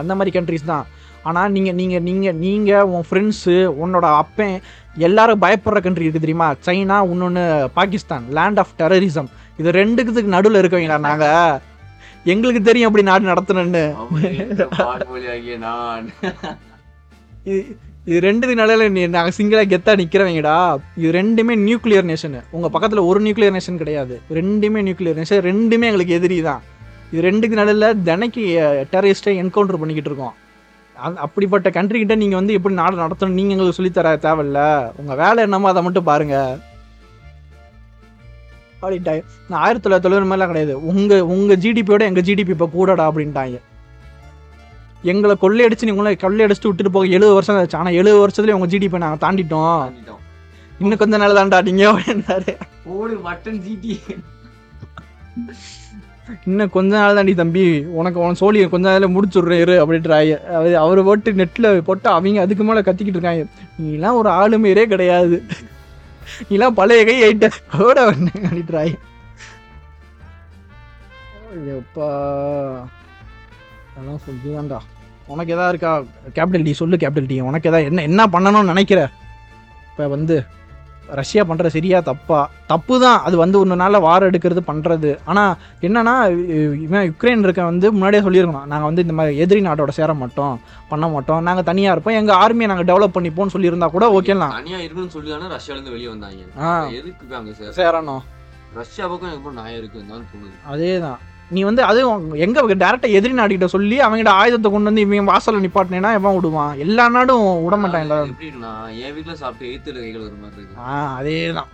அந்த மாதிரி கண்ட்ரிஸ் தான். ஆனால் நீங்கள் நீங்கள் நீங்கள் நீங்கள் உன் ஃப்ரெண்ட்ஸு உன்னோட அப்பன் எல்லாரும் பயப்படுற கண்ட்ரி இருக்குது தெரியுமா? சைனா இன்னொன்று பாகிஸ்தான். லேண்ட் ஆஃப் டெரரிசம் இது ரெண்டுக்குதுக்கு நடுவில் இருக்கவங்களா நாங்கள் எங்களுக்கு தெரியும் எப்படி நாடு நடத்தணும்னு. இது இது ரெண்டுத்துக்கு நாங்கள் சிங்கிளாக கெத்தாக நிற்கிறவங்கடா இது ரெண்டுமே நியூக்ளியர் நேஷனு உங்கள் பக்கத்தில் ஒரு நியூக்ளியர் நேஷன் கிடையாது. ரெண்டுமே நியூக்ளியர் நேஷன் ரெண்டுமே எங்களுக்கு எதிரி தான். இது ரெண்டுக்கு நடுவில் தினைக்கு டெரரிஸ்ட்டை என்கவுண்டர் பண்ணிக்கிட்டு இருக்கோம். அந் அப்படிப்பட்ட கண்ட்ரிக்கிட்ட நீங்கள் வந்து எப்படி நாடு நடத்தணும் நீங்கள் எங்களுக்கு சொல்லித்தர தேவையில்ல. உங்கள் வேலை என்னமோ அதை மட்டும் பாருங்கள் அப்படின்ட்டாங்க நான் ஆயிரத்தி தொள்ளாயிரத்தி தொண்ணூறு மாதிரிலாம் கிடையாது. உங்கள் உங்கள் ஜிடிபியோட எங்கள் ஜிடிபி இப்போ கூடடா அப்படின்ட்டாங்க. எங்களை கொள்ளையடிச்சு நீங்களே கொள்ளையடிச்சுட்டு விட்டுட்டு போக எழுபது வருஷம் ஆச்சு ஆனால் எழுபது வருஷத்துலேயே உங்கள் ஜிடிபி நாங்கள் தாண்டிட்டோம். இன்னும் கொஞ்ச நாள் தாண்டா நீங்கள் அப்படின்னாரு. போடு மட்டன் ஜிடி இன்னும் கொஞ்ச நாள் தாண்டி தம்பி. உனக்கு உன் சோழி கொஞ்ச நாளில் முடிச்சுட்றேன் இரு அப்படின்றாங்க அவர் அவர் போட்டு நெட்டில் போட்டு அவங்க அதுக்கு மேலே கத்திக்கிட்டு இருக்காங்க. நீலாம் ஒரு ஆளுமையரே கிடையாது. நீலாம் பழைய கை ஆயிட்ட. ஓட அப்படின்றாங்க ஐயோப்பா. அதெல்லாம் சொல்லிதான்டா உனக்கு எதா இருக்கா? கேபிட்டல் டி சொல்லு கேபிட்டல் டி உனக்கு எதா என்ன என்ன பண்ணணும்னு நினைக்கிற? இப்போ வந்து ரஷ்யா பண்ணுற சரியா தப்பா? தப்பு தான் அது வந்து ஒரு நாளில் வார் எடுக்கிறது பண்ணுறது ஆனால் என்னன்னா இவன் யுக்ரைன் இருக்க வந்து முன்னாடியே சொல்லியிருக்கணும். நாங்கள் வந்து இந்த மாதிரி எதிரி நாட்டோட சேர மாட்டோம் பண்ண மாட்டோம். நாங்கள் தனியாக இருப்போம். எங்கள் ஆர்மியை நாங்கள் டெவலப் பண்ணிப்போம்னு சொல்லியிருந்தா கூட ஓகேலாம் தனியா இருக்குன்னு சொல்லி தானே ரஷ்யால இருந்து வெளியே வந்தாங்க. ஆ. எதுக்கு சேரணும். ரஷ்யா பக்கம் எனக்கு நியாயம் இருக்குன்னு தான் தோணுது. அதே தான் நீ வந்து அது எங்கே டேரெக்டாக எதிரி நாட்டுக்கிட்ட சொல்லி அவங்ககிட்ட ஆயுதத்தை கொண்டு வந்து இவன் வாசலில் நிப்பாட்டினேன்னா எவன் விடுவான். எல்லா நாடும் விட மாட்டான் எப்படின்னா என் வீட்டுல சாப்பிட்டு எய்த்துல கைகள் ஒரு மாதிரி இருக்கு. ஆ அதே தான்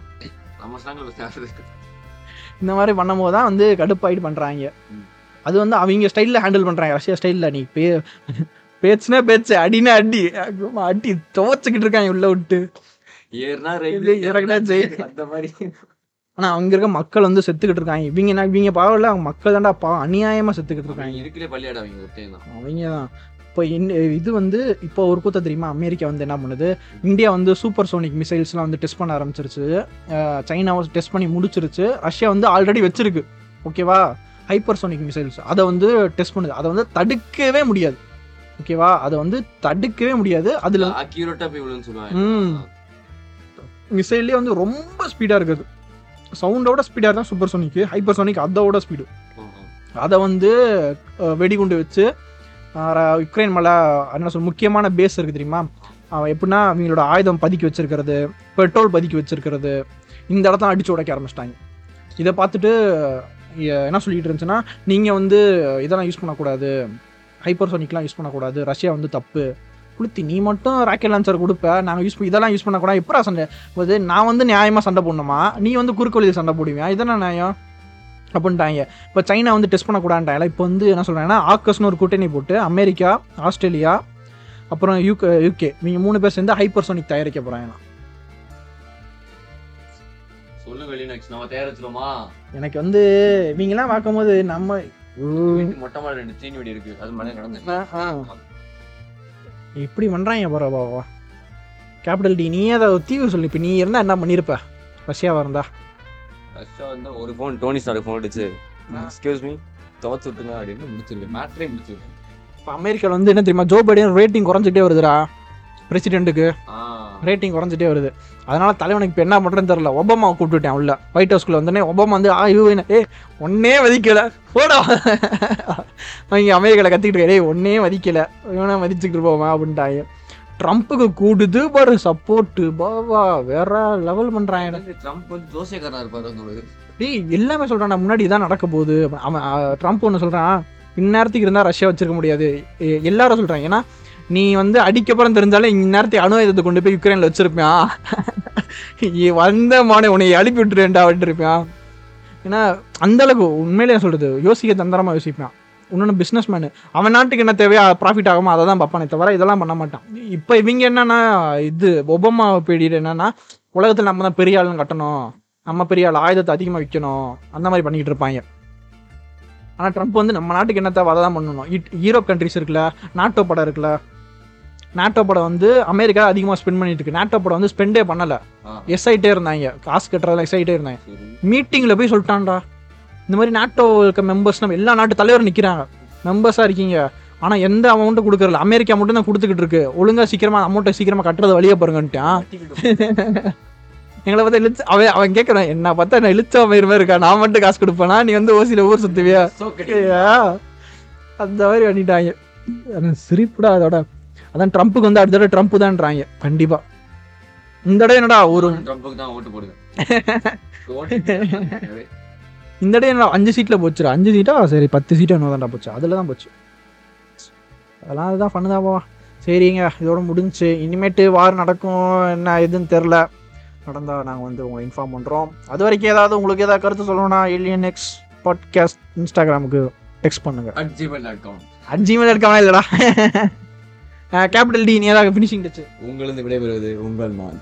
இந்த மாதிரி பண்ணும்போது தான் வந்து கடுப்பாயிட்டு பண்ணுறாங்க. அது வந்து அவங்க ஸ்டைலில் ஹேண்டில் பண்ணுறாங்க ரஷ்யா ஸ்டைலில் நீ பே பேச்சுனா பேச்சு அடினா அடி அடி துவச்சிக்கிட்டு இருக்காங்க உள்ள விட்டு. ஏறினா இது இறக்குனா ஜெய். அந்த மாதிரி. ஆனால் அங்கே இருக்க மக்கள் வந்து செத்துக்கிட்டு இருக்காங்க. இவங்க என்ன இவங்க பாவல அவங்க மக்கள் தான்டா பாவம். அநியாயமாக செத்துக்கிட்டு இருக்காங்க. அவங்க பள்ளியாட தான். அவங்க தான் இப்போ இது வந்து இப்போ ஒரு கூத்த தெரியுமா? அமெரிக்கா வந்து என்ன பண்ணுது? இந்தியா வந்து சூப்பர் சோனிக் மிசைல்ஸ்லாம் வந்து டெஸ்ட் பண்ண ஆரம்பிச்சிருச்சு. சைனாவை டெஸ்ட் பண்ணி முடிச்சிருச்சு. ரஷ்யா வந்து ஆல்ரெடி வச்சிருக்கு. ஓகேவா? ஹைப்பர் சோனிக் மிசைல்ஸ் அதை வந்து டெஸ்ட் பண்ணுது. அதை வந்து தடுக்கவே முடியாது. ஓகேவா? அதை வந்து தடுக்கவே முடியாது. அதில் அக்யூரேட்டா போய் விழுன்னு ம். சொல்லுவாங்க மிசைல்லே வந்து ரொம்ப ஸ்பீடாக இருக்குது. சவுண்டோட ஸ்பீடாக தான் சூப்பர் சோனிக்கு ஹைப்பர் சோனிக் அதோட ஸ்பீடு அதை வந்து வெடிகுண்டு வச்சு யுக்ரைன் மேலே என்ன சொல் முக்கியமான பேஸ் இருக்குது தெரியுமா? எப்படின்னா அவங்களோட ஆயுதம் பதுக்கி வச்சிருக்கிறது பெட்ரோல் பதுக்கி வச்சிருக்கிறது இந்த இடத்த அடிச்சு உடைக்க ஆரம்பிச்சிட்டாங்க. இதை பார்த்துட்டு என்ன சொல்லிட்டு இருந்துச்சுன்னா நீங்கள் வந்து இதெல்லாம் யூஸ் பண்ணக்கூடாது ஹைப்பர் சோனிக்லாம் யூஸ் பண்ணக்கூடாது ரஷ்யா வந்து தப்பு குளுத்தி நீ மட்டும் ராக்கெட் லான்ச்சர் கொடுப்ப. நாங்கள் யூஸ் இதெல்லாம் யூஸ் பண்ணக்கூடாது. எப்படா சண்டை போது நான் வந்து நியாயமாக சண்டை போடணுமா? நீ வந்து குறுக்கு வழியில் சண்டை போடுவியா? இதென்ன நியாயம்? அப்படின்ட்டாங்க. இப்போ சைனா வந்து டெஸ்ட் பண்ணக்கூடாதுட்டாங்களா இப்போ வந்து என்ன சொல்கிறாங்கன்னா ஆக்கஸ்னு ஒரு கூட்டணி போட்டு அமெரிக்கா ஆஸ்திரேலியா அப்புறம் யூகே யூகே இவங்க மூணு பேர் சேர்ந்து ஹைப்பர்சோனிக் தயாரிக்க போகிறாங்க சொல்லு வெளியே நெக்ஸ்ட் நம்ம தயாரிச்சிருமா எனக்கு வந்து இவங்கெல்லாம் பார்க்கும்போது நம்ம மொட்டை மாடி ரெண்டு தீனி வெடி இருக்கு. அது மழை நடந்து. இப்படி பண்ணுறாங்க பரவாவா கேபிட்டல் டி நீ அதை தீவு சொல்லி. இப்போ நீ இருந்தால் என்ன பண்ணியிருப்ப ரஷ்யாவாக இருந்தா? ரஷ்யா வந்து ஒரு ஃபோன் டோனி ஸ்டார் ஃபோன் அடிச்சு. எக்ஸ்கியூஸ் மீ துவச்சு விட்டுங்க அப்படின்னு முடிச்சிருக்கு மேட்ரே முடிச்சிருக்கு இப்போ அமெரிக்காவில் வந்து என்ன தெரியுமா? ஜோ பைடன் ரேட்டிங் குறைஞ்சிட்டே வருதுடா. பிரசிடென்ட்டுக்கு ரேட்டிங் குறைஞ்சிட்டே வருது. அதனால தலைவனுக்கு இப்போ என்ன பண்ணுறேன்னு தெரில ஒபாமா கூப்பிட்டுட்டேன் உள்ள ஒயிட் ஹவுஸ்க்குள்ள வந்தோடனே ஒபாமா வந்து ஆ இவன் ஏ ஒன்னே மதிக்கல. போடா. அவங்க அமெரிக்காவில் கத்திக்கிட்டு டேய் ஒன்னே மதிக்கல. இவனை மதிச்சுக்கிட்டு போவான் அப்படின்ட்டாங்க. ட்ரம்ப்புக்கு கூடுது பாரு சப்போர்ட்டு பாவா வேற லெவல் பண்ணுறாங்க ட்ரம்ப் வந்து ஜோசியக்காரா இருப்பாரு டேய் எல்லாமே சொல்கிறான் முன்னாடி இதான் நடக்க போகுது. அவன் ட்ரம்ப் ஒன்று சொல்கிறான் இந்நேரத்துக்கு இருந்தால் ரஷ்யா வச்சிருக்க முடியாது. எல்லாரும் சொல்கிறாங்க ஏன்னா நீ வந்து அடிக்கப்புறம் தெரிஞ்சாலே இந்நேரத்தை அணு ஆயுதத்தை கொண்டு போய் யுக்ரைனில் வச்சிருப்பான் வந்த மானே உன்னை அனுப்பி விட்டுருவேன்டா அப்படின்ட்டு இருப்பான் ஏன்னா அந்த அளவுக்கு உண்மையிலேயே சொல்கிறது யோசிக்க தந்திரமாக யோசிப்பான். இன்னொன்று பிஸ்னஸ் மேனு அவன் நாட்டுக்கு என்ன தேவையோ ப்ராஃபிட் ஆகுமோ அதை தான் பார்ப்பானே தவிர இதெல்லாம் பண்ண மாட்டான். இப்போ இவங்க என்னன்னா இது ஒபாமா பீரியட் என்னன்னா உலகத்தில் நம்ம தான் பெரிய ஆளுன்னு கட்டணும். நம்ம பெரிய ஆள் ஆயுதத்தை அதிகமாக விற்கணும் அந்த மாதிரி பண்ணிக்கிட்டு இருப்பாங்க. ஆனால் ட்ரம்ப் வந்து நம்ம நாட்டுக்கு என்ன தேவை அதை தான் பண்ணணும். ஈரோப் கண்ட்ரிஸ் இருக்குல்ல நாட்டோ படம் இருக்குல்ல நாட்டோ படம் வந்து அமெரிக்கா அதிகமாக ஸ்பெண்ட் பண்ணிட்டு இருக்கு. நாட்டோ படம் வந்து ஸ்பெண்டே பண்ணலை. எஸ் ஆகிட்டே இருந்தாங்க. காசு கட்டுறதுல எஸ் ஆகிட்டே இருந்தாங்க. மீட்டிங்கில் போய் சொல்லிட்டான்டா. இந்த மாதிரி நாட்டோ இருக்க மெம்பர்ஸ் நம்ம எல்லா நாட்டு தலைவரும் நிற்கிறாங்க மெம்பர்ஸாக இருக்கீங்க. ஆனால் எந்த அமௌண்ட்டும் கொடுக்குறல அமெரிக்கா மட்டும் தான் கொடுத்துக்கிட்டு இருக்கு. ஒழுங்காக சீக்கிரமாக அமௌண்ட்டை சீக்கிரமாக கட்டுறது வழியே பாருங்கன்ட்டான். எங்களை பார்த்தா இழுத்து அவன் அவன் கேட்குறான் என்ன பார்த்தா நான் இழுச்சா மாதிரி மாதிரி இருக்கா நான் மட்டும் காசு கொடுப்பேனா? நீ வந்து ஓசியில் ஊர். ஐயா, அந்த மாதிரி பண்ணிட்டாங்க. சிரிப்புடா அதோட. அதான் ட்ரம்ப்புக்கு வந்து அடுத்த தடவை ட்ரம்ப் தான்றாங்க. கண்டிப்பா. இந்த தடவை என்னடா ஒரு ட்ரம்புக்கு தான் ஓட்டு போடுங்க இந்த தடவை என்னடா அஞ்சு சீட்டில் போச்சுடா. அஞ்சு சீட்டா? சரி பத்து சீட்டு தான்டா போச்சு. அதில் தான் போச்சு. அதெல்லாம் அதுதான் பண்ணுதா போவா. சரிங்க இதோட முடிஞ்சுச்சு இனிமேட்டு வார் நடக்கும் என்ன எதுன்னு தெரில நடந்தால் நாங்கள் வந்து உங்களை இன்ஃபார்ம் பண்ணுறோம் அது வரைக்கும் ஏதாவது உங்களுக்கு ஏதாவது கருத்து சொல்லணும்னா ஏலியன் எக்ஸ் பாட்காஸ்ட் இன்ஸ்டாகிராமுக்கு டெக்ஸ்ட் பண்ணுங்க. At gmail.com. அஞ்சு இருக்காம இல்லைடா. கேபிட்டல் டி நீ ஏதாவது ஃபினிஷிங் டச்சு உங்களிருந்து விடைபெறுவது உங்கள் நான்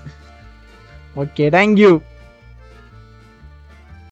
ஓகே தேங்க்யூ